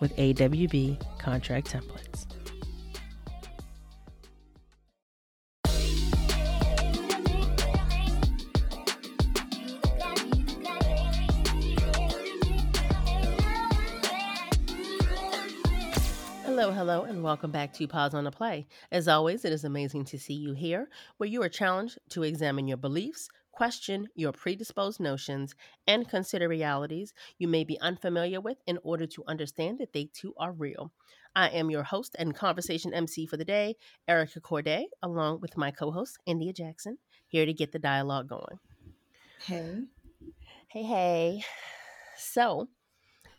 with AWB contract templates. Hello, hello, and welcome back to Pause on the Play. As always, it is amazing to see you here, where you are challenged to examine your beliefs, question your predisposed notions, and consider realities you may be unfamiliar with in order to understand that they too are real. I am your host and conversation MC for the day, Erica Courdae, along with my co host, India Jackson, here to get the dialogue going. Hey. Hey, hey. So,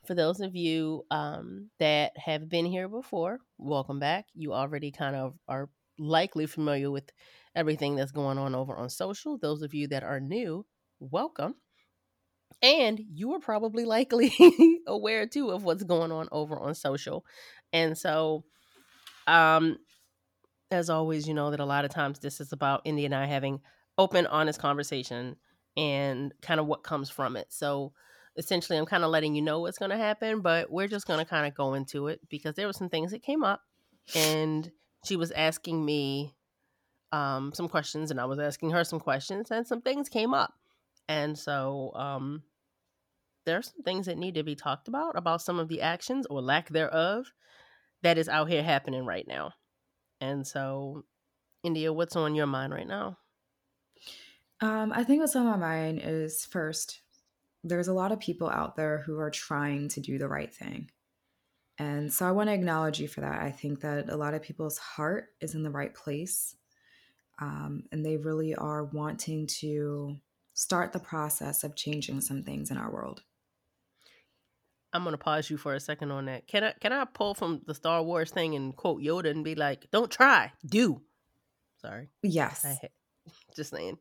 for those of you um, that have been here before, welcome back. You already kind of are likely familiar with everything that's going on over on social. Those of you that are new, welcome. And you are probably likely aware too of what's going on over on social. And so, um, as always, you know that a lot of times this is about India and I having open, honest conversation and kind of what comes from it. So, essentially I'm kind of letting you know what's going to happen, but we're just going to kind of go into it because there were some things that came up and she was asking me um, some questions and I was asking her some questions and some things came up. And so um, there are some things that need to be talked about about some of the actions or lack thereof that is out here happening right now. And so India, what's on your mind right now? Um, I think what's on my mind is first there's a lot of people out there who are trying to do the right thing. And so I want to acknowledge you for that. I think that a lot of people's heart is in the right place. Um, and they really are wanting to start the process of changing some things in our world. I'm gonna pause you for a second on that. Can I can I pull from the Star Wars thing and quote Yoda and be like, "Don't try, do." Sorry. Yes. Just saying.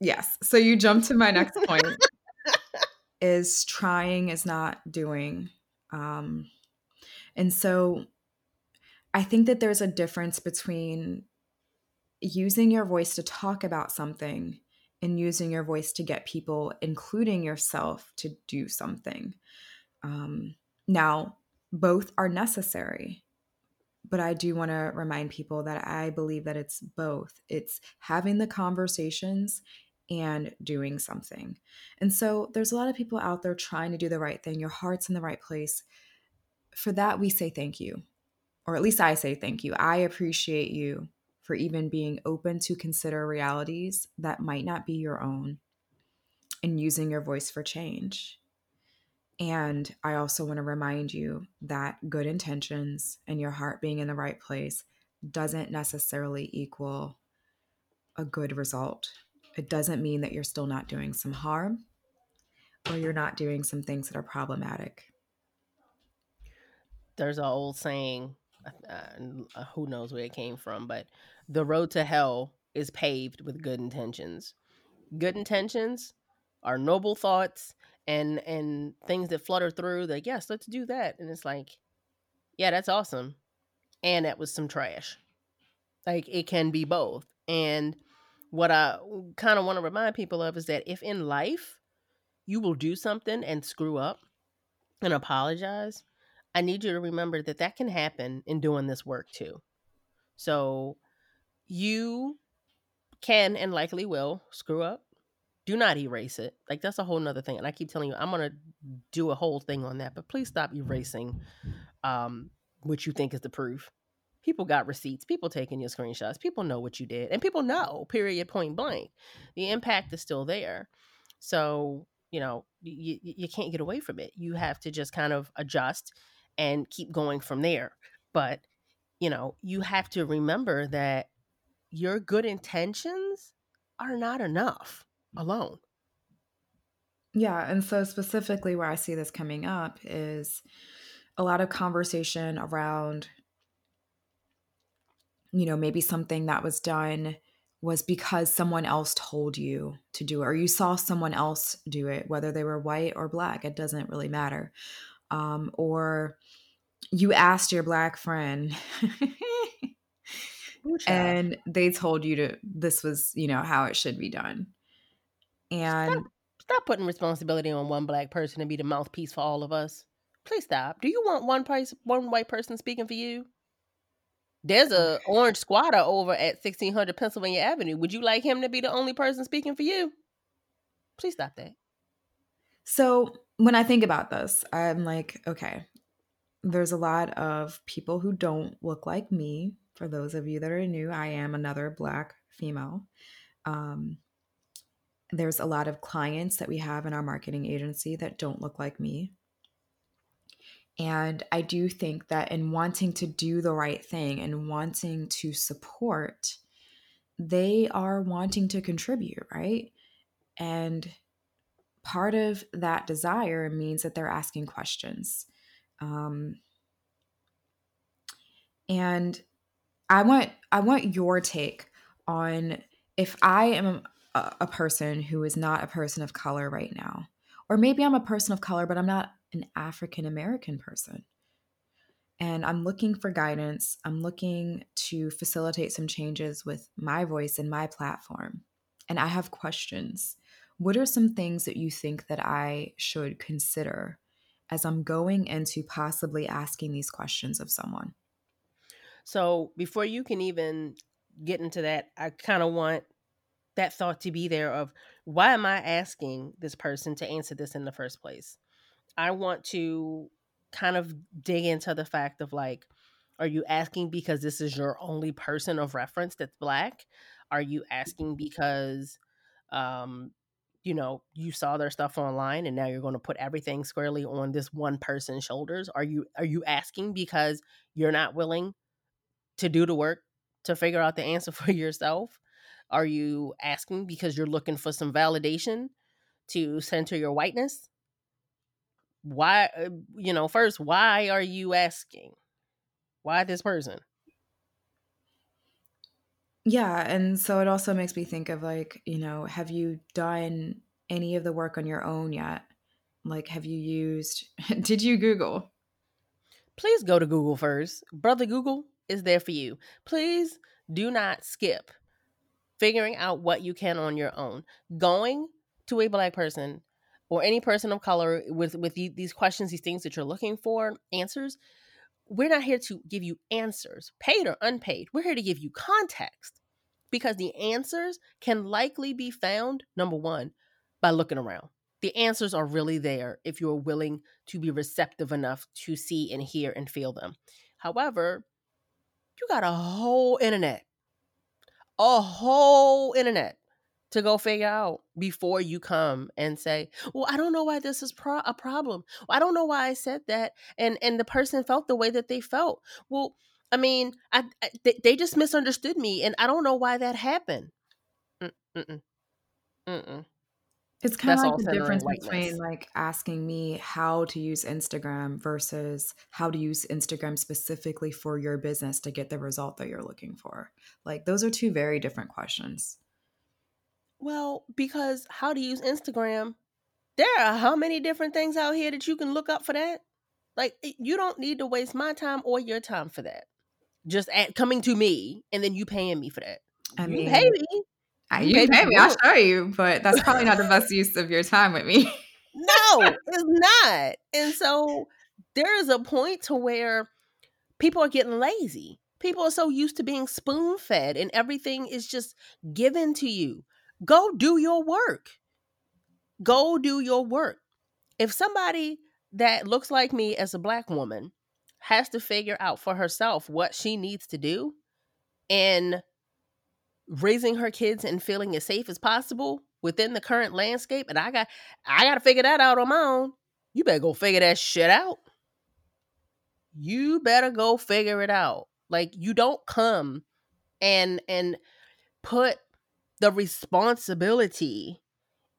Yes. So you jump to my next point is trying is not doing. Um, and so I think that there's a difference between using your voice to talk about something and using your voice to get people, including yourself, to do something. Um, now, both are necessary, but I do want to remind people that I believe that it's both. It's having the conversations and doing something. And so there's a lot of people out there trying to do the right thing. Your heart's in the right place. For that, we say thank you, or at least I say thank you. I appreciate you for even being open to consider realities that might not be your own and using your voice for change. And I also want to remind you that good intentions and your heart being in the right place doesn't necessarily equal a good result it doesn't mean that you're still not doing some harm or you're not doing some things that are problematic. There's an old saying, uh, uh, who knows where it came from, but the road to hell is paved with good intentions. Good intentions are noble thoughts and and things that flutter through that yes, let's do that. And it's like, yeah, that's awesome. And that was some trash. Like it can be both. And what I kind of want to remind people of is that if in life you will do something and screw up and apologize, I need you to remember that that can happen in doing this work too. So you can and likely will screw up. Do not erase it. Like that's a whole nother thing. And I keep telling you, I'm gonna do a whole thing on that, but please stop erasing um what you think is the proof. People got receipts. People taking your screenshots. People know what you did. And people know, period, point blank. The impact is still there. So, you know, you, you can't get away from it. You have to just kind of adjust and keep going from there. But, you know, you have to remember that your good intentions are not enough alone. Yeah. And so, specifically, where I see this coming up is a lot of conversation around you know, maybe something that was done was because someone else told you to do it or you saw someone else do it, whether they were white or black, it doesn't really matter. Um, or you asked your black friend and they told you to, this was, you know, how it should be done. And stop, stop putting responsibility on one black person to be the mouthpiece for all of us. Please stop. Do you want one price, one white person speaking for you? There's a orange squatter over at 1600 Pennsylvania Avenue. Would you like him to be the only person speaking for you? Please stop that. So, when I think about this, I'm like, okay, there's a lot of people who don't look like me. For those of you that are new, I am another black female. Um, there's a lot of clients that we have in our marketing agency that don't look like me. And I do think that in wanting to do the right thing and wanting to support, they are wanting to contribute, right? And part of that desire means that they're asking questions. Um, and I want I want your take on if I am a, a person who is not a person of color right now, or maybe I'm a person of color, but I'm not an African American person. And I'm looking for guidance. I'm looking to facilitate some changes with my voice and my platform. And I have questions. What are some things that you think that I should consider as I'm going into possibly asking these questions of someone? So, before you can even get into that, I kind of want that thought to be there of why am I asking this person to answer this in the first place? I want to kind of dig into the fact of like, are you asking because this is your only person of reference that's black? Are you asking because, um, you know, you saw their stuff online and now you're going to put everything squarely on this one person's shoulders? Are you are you asking because you're not willing to do the work to figure out the answer for yourself? Are you asking because you're looking for some validation to center your whiteness? why uh, you know first why are you asking why this person yeah and so it also makes me think of like you know have you done any of the work on your own yet? Like have you used did you google? Please go to google first. Brother google is there for you. Please do not skip figuring out what you can on your own. Going to a black person or any person of color with with these questions these things that you're looking for answers we're not here to give you answers paid or unpaid. We're here to give you context because the answers can likely be found number one by looking around. The answers are really there if you're willing to be receptive enough to see and hear and feel them. However you got a whole internet a whole internet to go figure out before you come and say, "Well, I don't know why this is pro- a problem. Well, I don't know why I said that." And and the person felt the way that they felt. Well, I mean, I, I they, they, just misunderstood me, and I don't know why that happened. Mm, mm-mm. Mm-mm. It's kind of like the difference between like asking me how to use Instagram versus how to use Instagram specifically for your business to get the result that you're looking for. Like those are two very different questions. Well, because how to use Instagram, there are how many different things out here that you can look up for that? Like you don't need to waste my time or your time for that. Just at coming to me and then you paying me for that. I mean, you pay me. I, you, you pay, pay me, I'll show you, but that's probably not the best use of your time with me. no, it's not. And so there is a point to where people are getting lazy. People are so used to being spoon fed and everything is just given to you. Go do your work. Go do your work. If somebody that looks like me as a black woman has to figure out for herself what she needs to do in raising her kids and feeling as safe as possible within the current landscape and I got I got to figure that out on my own. You better go figure that shit out. You better go figure it out. Like you don't come and and put the responsibility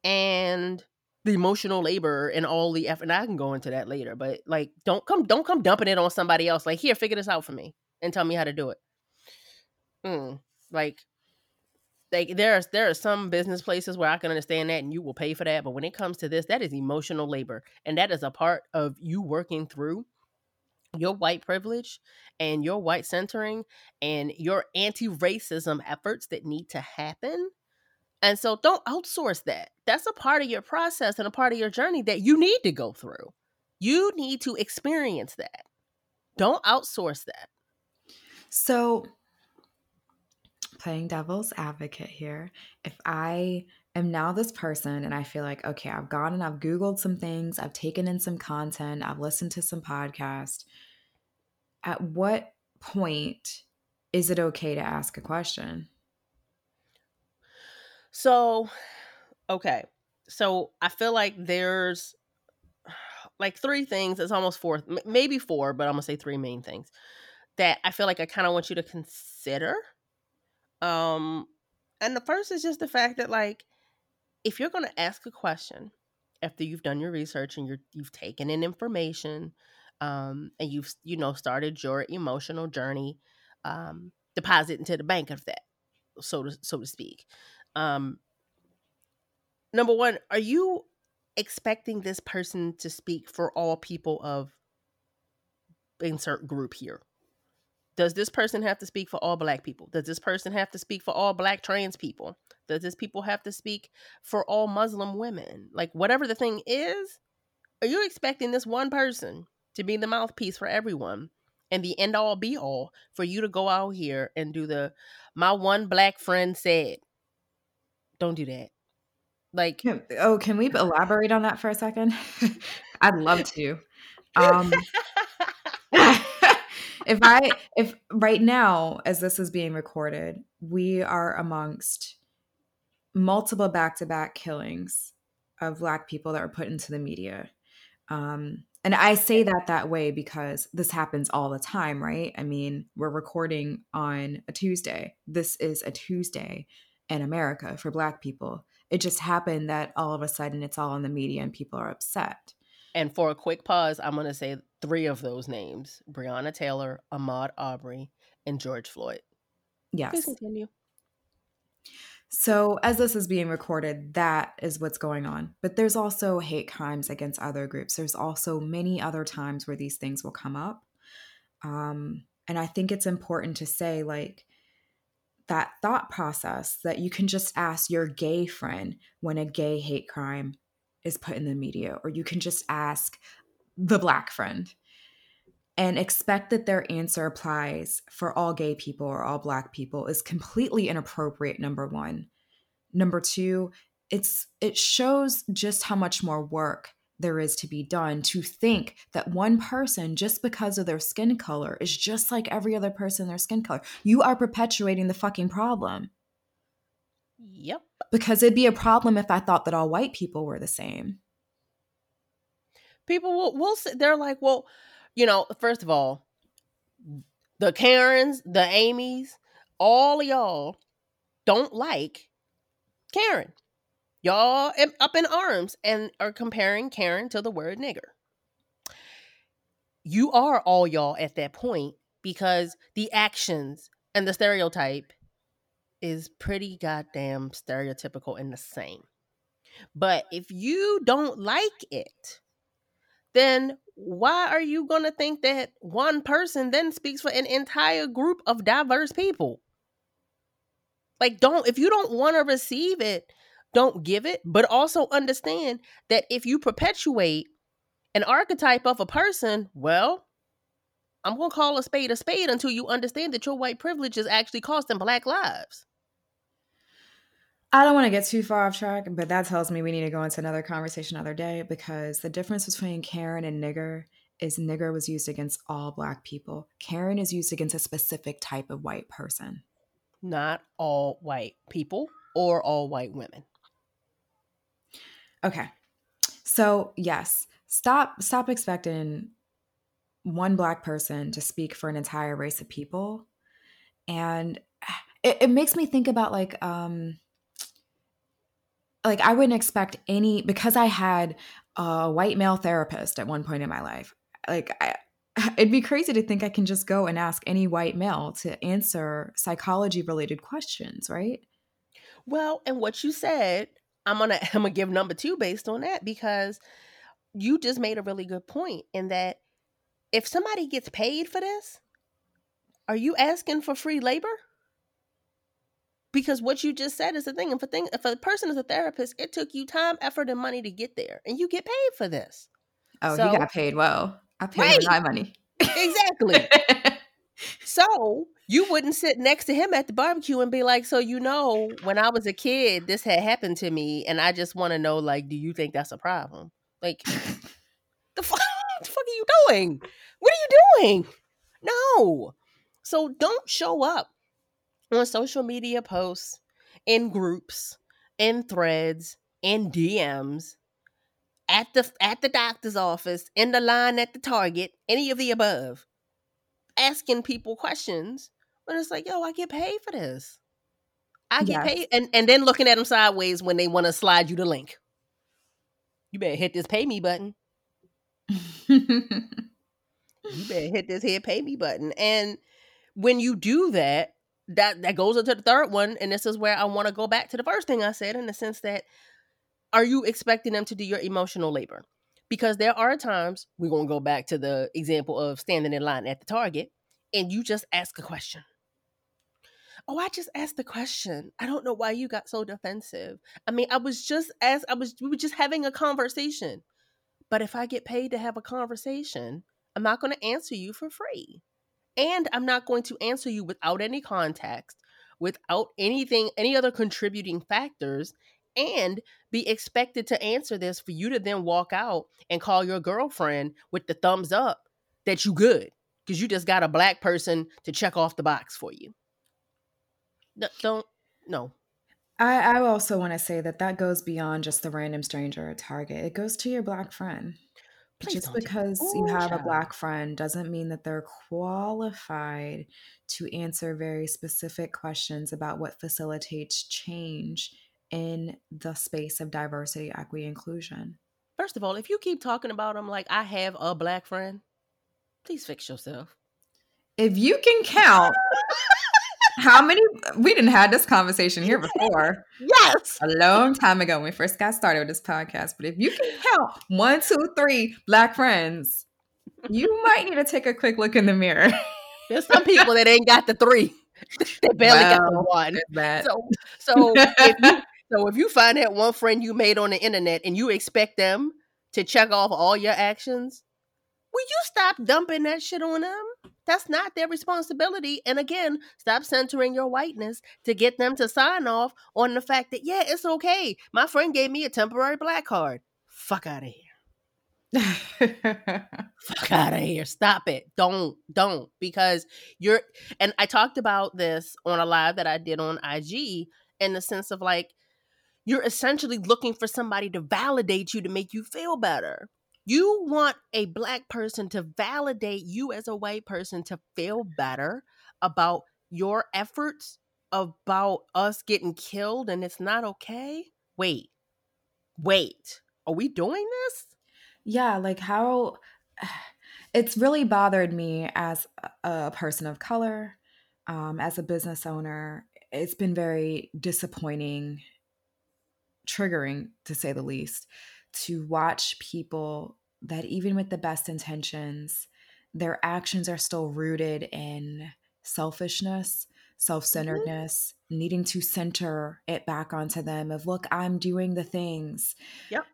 and the emotional labor and all the effort. And I can go into that later, but like, don't come, don't come dumping it on somebody else. Like, here, figure this out for me and tell me how to do it. Mm, like, like there's there are some business places where I can understand that and you will pay for that, but when it comes to this, that is emotional labor, and that is a part of you working through your white privilege and your white centering and your anti-racism efforts that need to happen and so don't outsource that. That's a part of your process and a part of your journey that you need to go through. You need to experience that. Don't outsource that. So, playing devil's advocate here, if I am now this person and I feel like, okay, I've gone and I've Googled some things, I've taken in some content, I've listened to some podcasts, at what point is it okay to ask a question? So, okay. So I feel like there's like three things. It's almost four, maybe four, but I'm gonna say three main things that I feel like I kind of want you to consider. Um, and the first is just the fact that like if you're gonna ask a question after you've done your research and you're you've taken in information, um, and you've you know started your emotional journey, um, deposit into the bank of that, so to so to speak um number one are you expecting this person to speak for all people of insert group here? Does this person have to speak for all black people? Does this person have to speak for all black trans people does this people have to speak for all muslim women like whatever the thing is are you expecting this one person to be the mouthpiece for everyone and the end all be all for you to go out here and do the my one black friend said don't do that. Like, oh, can we elaborate on that for a second? I'd love to. Um, if I, if right now, as this is being recorded, we are amongst multiple back to back killings of Black people that are put into the media. Um, and I say that that way because this happens all the time, right? I mean, we're recording on a Tuesday. This is a Tuesday in America for Black people. It just happened that all of a sudden it's all in the media and people are upset. And for a quick pause, I'm going to say three of those names Breonna Taylor, Ahmaud Arbery, and George Floyd. Yes. Please continue. So, as this is being recorded, that is what's going on. But there's also hate crimes against other groups. There's also many other times where these things will come up. Um, and I think it's important to say, like, that thought process that you can just ask your gay friend when a gay hate crime is put in the media, or you can just ask the black friend and expect that their answer applies for all gay people or all black people is completely inappropriate number 1 number 2 it's it shows just how much more work there is to be done to think that one person, just because of their skin color, is just like every other person their skin color. You are perpetuating the fucking problem. Yep. Because it'd be a problem if I thought that all white people were the same. People will, will they're like, well, you know, first of all, the Karens, the Amy's, all y'all don't like Karen. Y'all up in arms and are comparing Karen to the word nigger. You are all y'all at that point because the actions and the stereotype is pretty goddamn stereotypical and the same. But if you don't like it, then why are you going to think that one person then speaks for an entire group of diverse people? Like, don't, if you don't want to receive it, don't give it, but also understand that if you perpetuate an archetype of a person, well, I'm going to call a spade a spade until you understand that your white privilege is actually costing black lives. I don't want to get too far off track, but that tells me we need to go into another conversation another day because the difference between Karen and nigger is nigger was used against all black people. Karen is used against a specific type of white person. Not all white people or all white women. Okay. So, yes, stop stop expecting one black person to speak for an entire race of people. And it, it makes me think about like um like I wouldn't expect any because I had a white male therapist at one point in my life. Like I, it'd be crazy to think I can just go and ask any white male to answer psychology related questions, right? Well, and what you said, I'm gonna I'm gonna give number two based on that because you just made a really good point in that if somebody gets paid for this, are you asking for free labor? Because what you just said is the thing. If a thing, if a person is a therapist, it took you time, effort, and money to get there, and you get paid for this. Oh, so, he got paid well. I paid right. my money. Exactly. so you wouldn't sit next to him at the barbecue and be like, "So you know, when I was a kid, this had happened to me, and I just want to know, like, do you think that's a problem? Like, the fuck, the fuck are you doing? What are you doing? No. So don't show up on social media posts, in groups, in threads, in DMs, at the at the doctor's office, in the line at the Target, any of the above, asking people questions. But it's like, yo, I get paid for this. I get yes. paid, and and then looking at them sideways when they want to slide you the link. You better hit this pay me button. you better hit this here pay me button. And when you do that, that that goes into the third one and this is where i want to go back to the first thing i said in the sense that are you expecting them to do your emotional labor? Because there are times we're going to go back to the example of standing in line at the target and you just ask a question. Oh i just asked the question. I don't know why you got so defensive. I mean i was just as i was we were just having a conversation. But if i get paid to have a conversation i'm not going to answer you for free and I'm not going to answer you without any context, without anything, any other contributing factors, and be expected to answer this for you to then walk out and call your girlfriend with the thumbs up that you good because you just got a black person to check off the box for you. No, don't no. I, I also want to say that that goes beyond just the random stranger at Target. It goes to your black friend. Please just because you have a black friend doesn't mean that they're qualified to answer very specific questions about what facilitates change in the space of diversity, equity, inclusion. First of all, if you keep talking about them like I have a black friend, please fix yourself. If you can count how many we didn't have this conversation here before. Yes. A long time ago when we first got started with this podcast. But if you can count one, two, three black friends, you might need to take a quick look in the mirror. There's some people that ain't got the three. they barely got the one. So so if you so if you find that one friend you made on the internet and you expect them to check off all your actions, will you stop dumping that shit on them? That's not their responsibility. And again, stop centering your whiteness to get them to sign off on the fact that, yeah, it's okay. My friend gave me a temporary black card. Fuck out of here. Fuck out of here. Stop it. Don't, don't. Because you're, and I talked about this on a live that I did on IG in the sense of like, you're essentially looking for somebody to validate you to make you feel better. You want a black person to validate you as a white person to feel better about your efforts about us getting killed and it's not okay? Wait. Wait. Are we doing this? Yeah, like how it's really bothered me as a person of color, um, as a business owner. It's been very disappointing, triggering to say the least, to watch people that even with the best intentions, their actions are still rooted in selfishness, self centeredness, mm-hmm. needing to center it back onto them of, look, I'm doing the things. Yep.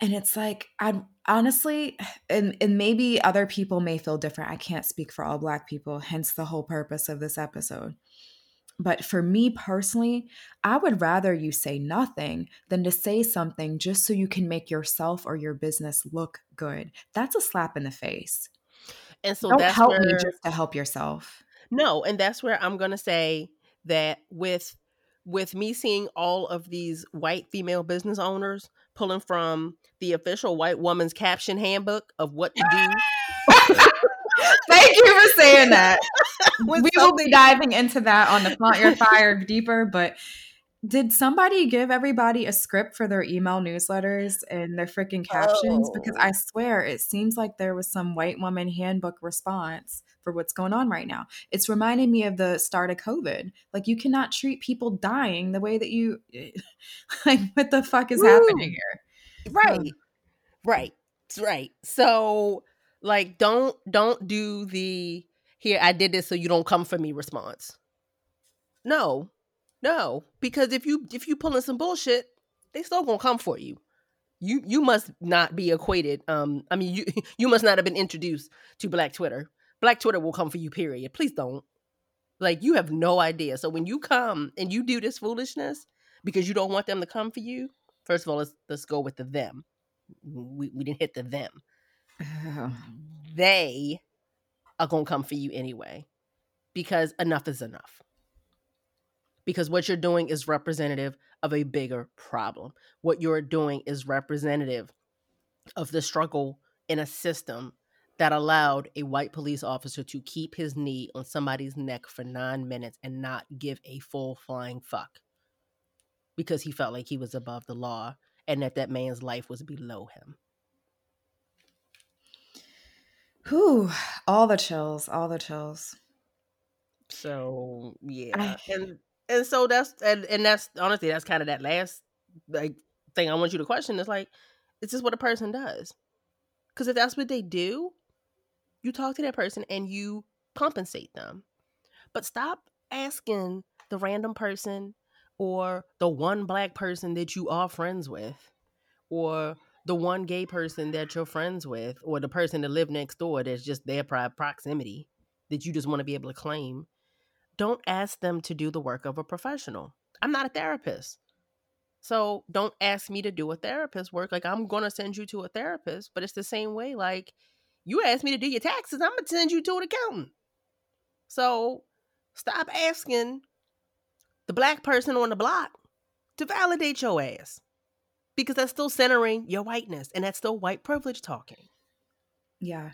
And it's like, I honestly, and, and maybe other people may feel different. I can't speak for all Black people, hence the whole purpose of this episode. But for me personally, I would rather you say nothing than to say something just so you can make yourself or your business look good. That's a slap in the face. And so Don't that's help where me just to help yourself. no, and that's where I'm gonna say that with with me seeing all of these white female business owners pulling from the official white woman's caption handbook of what to do. Thank you for saying that. We will be diving into that on the Flaunt Your Fire deeper, but did somebody give everybody a script for their email newsletters and their freaking captions? Because Oh. I swear it seems like there was some white woman handbook response for what's going on right now. It's reminding me of the start of COVID. Like you cannot treat people dying the way that you like what the fuck is happening here? right right right so like don't don't do the here i did this so you don't come for me response. No no because if you if you pulling some bullshit they still gonna come for you. You you must not be equated um i mean you you must not have been introduced to black twitter. Black twitter will come for you period. Please don't. Like you have no idea. So when you come and you do this foolishness because you don't want them to come for you first of all let's let's go with the them. We, we didn't hit the them. they are gonna come for you anyway because enough is enough. Because what you're doing is representative of a bigger problem. What you're doing is representative of the struggle in a system that allowed a white police officer to keep his knee on somebody's neck for nine minutes and not give a full flying fuck because he felt like he was above the law and that that man's life was below him Whew, all the chills, all the chills. So yeah, I- and and so that's and and that's honestly that's kind of that last like thing I want you to question is like, is this what a person does? Because if that's what they do, you talk to that person and you compensate them, but stop asking the random person or the one black person that you are friends with, or the one gay person that you're friends with, or the person that live next door that's just their proximity that you just want to be able to claim don't ask them to do the work of a professional. I'm not a therapist. So don't ask me to do a therapist work. Like I'm gonna send you to a therapist, but it's the same way. Like you ask me to do your taxes, I'm gonna send you to an accountant. So stop asking the black person on the block to validate your ass. Because that's still centering your whiteness and that's still white privilege talking. Yeah.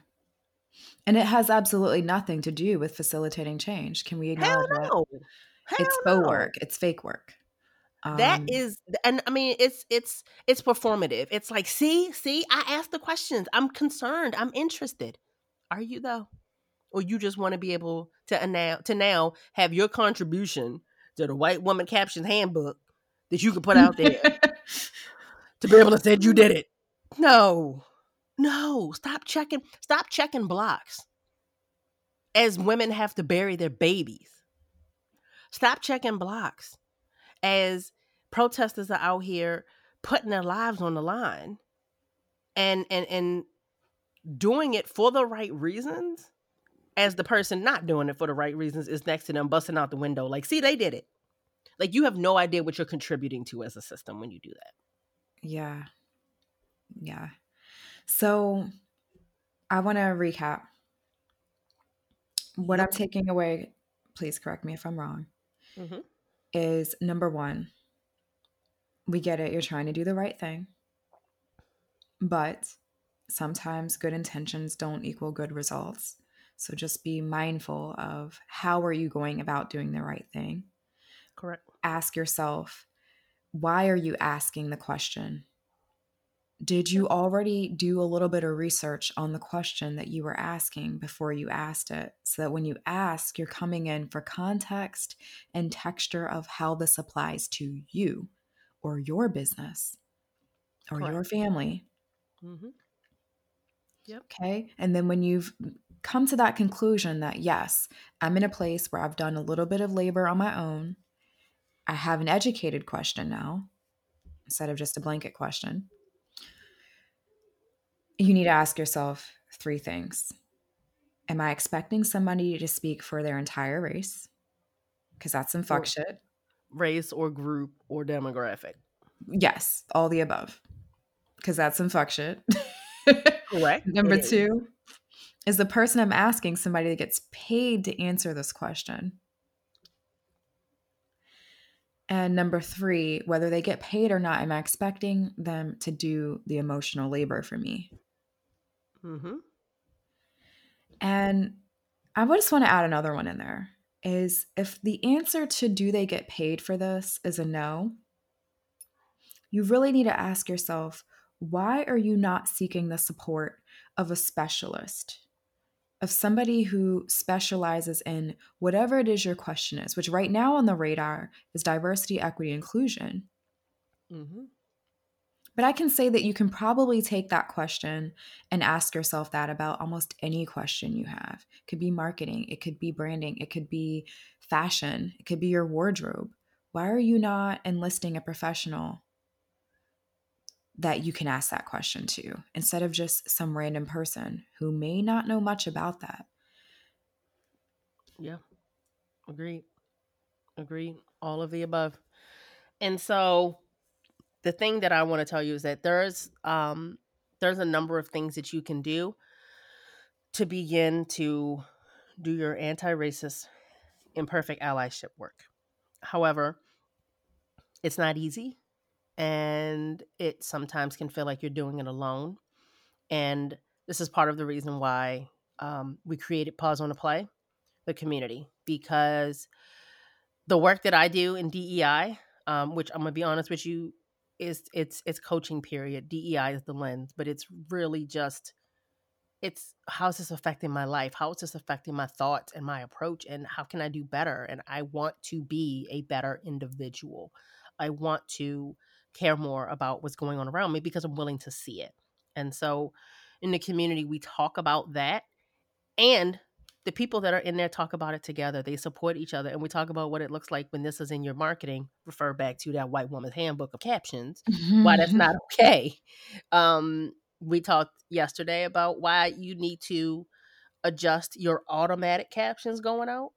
And it has absolutely nothing to do with facilitating change. Can we Hell acknowledge that? no. Hell It's faux no. work. It's fake work. that Um, is and i mean it's it's it's performative it's like see see i asked the questions i'm concerned i'm interested are you though or you just want to be able to now to now have your contribution to the white woman captions handbook that you can put out there to be able to say you did it. No. No. Stop checking stop checking blocks as women have to bury their babies. Stop checking blocks as protesters are out here putting their lives on the line and and and doing it for the right reasons as the person not doing it for the right reasons is next to them busting out the window. Like see they did it. Like you have no idea what you're contributing to as a system when you do that yeah. Yeah. So I want to recap. What I'm taking away, please correct me if I'm wrong, Mhm. is number one, we get it. You're trying to do the right thing. But sometimes good intentions don't equal good results. So just be mindful of how are you going about doing the right thing. correct Ask yourself, why are you asking the question? Did you already do a little bit of research on the question that you were asking before you asked it? So that when you ask, you're coming in for context and texture of how this applies to you or your business or your family. mm-hmm. Okay. And then when you've come to that conclusion that, yes, I'm in a place where I've done a little bit of labor on my own, I have an educated question now instead of just a blanket question. You need to ask yourself three things Am I expecting somebody to speak for their entire race? because that's some fuck shit. Race or group or demographic. Yes, all the above. Because that's some fuck shit. Correct. Number two is the person I'm asking somebody that gets paid to answer this question. And number three, whether they get paid or not, am I expecting them to do the emotional labor for me? Mm-hmm. And I just want to add another one in there is if the answer to do they get paid for this is a no, you really need to ask yourself, why are you not seeking the support of a specialist? Of somebody who specializes in whatever it is your question is, which right now on the radar is diversity, equity, inclusion. Mm-hmm. But I can say that you can probably take that question and ask yourself that about almost any question you have. It could be marketing, it could be branding, it could be fashion, it could be your wardrobe. Why are you not enlisting a professional that you can ask that question to instead of just some random person who may not know much about that? Yeah. Agreed. Agreed. All of the above. And so the thing that I want to tell you is that there's um there's a number of things that you can do to begin to do your anti-racist imperfect allyship work. However, it's not easy and it sometimes can feel like you're doing it alone. And this is part of the reason why um, we created Pause on a Play, the community, because the work that I do in DEI, um, which I'm gonna be honest with you, is it's it's coaching period. DEI is the lens, but it's really just it's how's this affecting my life? How is this affecting my thoughts and my approach? And how can I do better? And I want to be a better individual. I want to care more about what's going on around me because I'm willing to see it. And so in the community, we talk about that. And the people that are in there talk about it together. They support each other. And we talk about what it looks like when this is in your marketing. Refer back to that white woman's handbook of captions, why that's not okay. Um, we talked yesterday about why you need to adjust your automatic captions going out.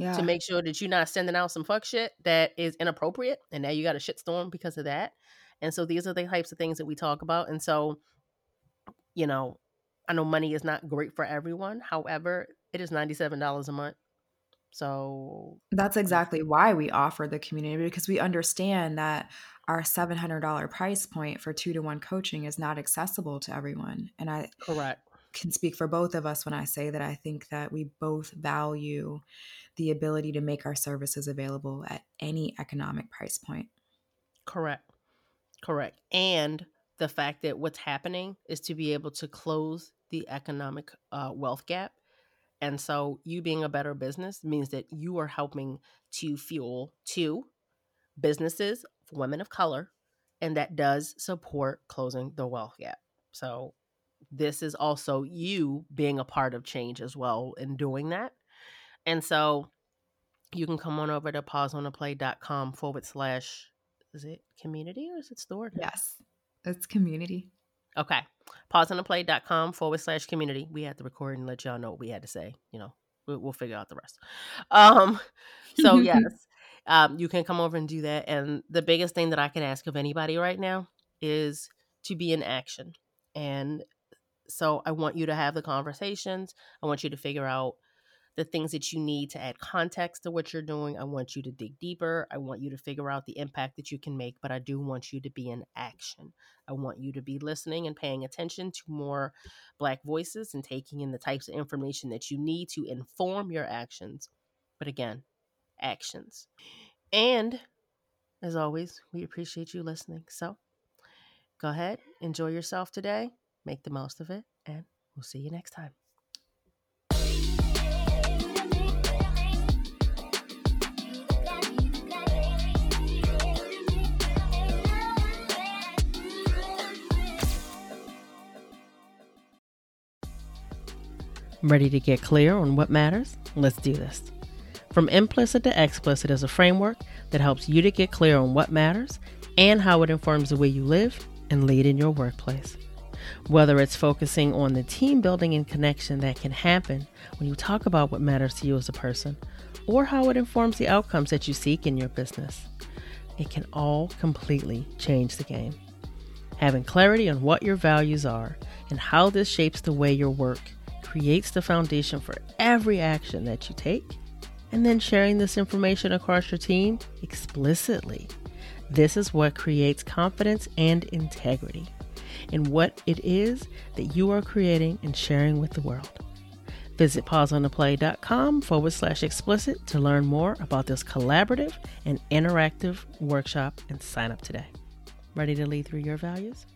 Yeah. To make sure that you're not sending out some fuck shit that is inappropriate. And now you got a shitstorm because of that. And so these are the types of things that we talk about. And so, you know, I know money is not great for everyone. However, it is $97 a month. So that's exactly why we offer the community because we understand that our $700 price point for two to one coaching is not accessible to everyone. And I correct can speak for both of us when I say that I think that we both value the ability to make our services available at any economic price point. Correct. Correct. And the fact that what's happening is to be able to close the economic uh, wealth gap and so, you being a better business means that you are helping to fuel two businesses women of color, and that does support closing the wealth gap. So, this is also you being a part of change as well in doing that. And so, you can come on over to pauseonaplay.com forward slash, is it community or is it store? Yes, it's community. Okay. Pauseonaplay.com forward slash community. We had to record and let y'all know what we had to say. You know, we'll, we'll figure out the rest. Um, so yes, um, you can come over and do that. And the biggest thing that I can ask of anybody right now is to be in action. And so I want you to have the conversations. I want you to figure out the things that you need to add context to what you're doing. I want you to dig deeper. I want you to figure out the impact that you can make, but I do want you to be in action. I want you to be listening and paying attention to more Black voices and taking in the types of information that you need to inform your actions. But again, actions. And as always, we appreciate you listening. So go ahead, enjoy yourself today, make the most of it, and we'll see you next time. Ready to get clear on what matters? Let's do this. From implicit to explicit is a framework that helps you to get clear on what matters and how it informs the way you live and lead in your workplace. Whether it's focusing on the team building and connection that can happen when you talk about what matters to you as a person, or how it informs the outcomes that you seek in your business, it can all completely change the game. Having clarity on what your values are and how this shapes the way your work creates the foundation for every action that you take, and then sharing this information across your team explicitly. This is what creates confidence and integrity in what it is that you are creating and sharing with the world. Visit pauseontheplay.com forward slash explicit to learn more about this collaborative and interactive workshop and sign up today. Ready to lead through your values?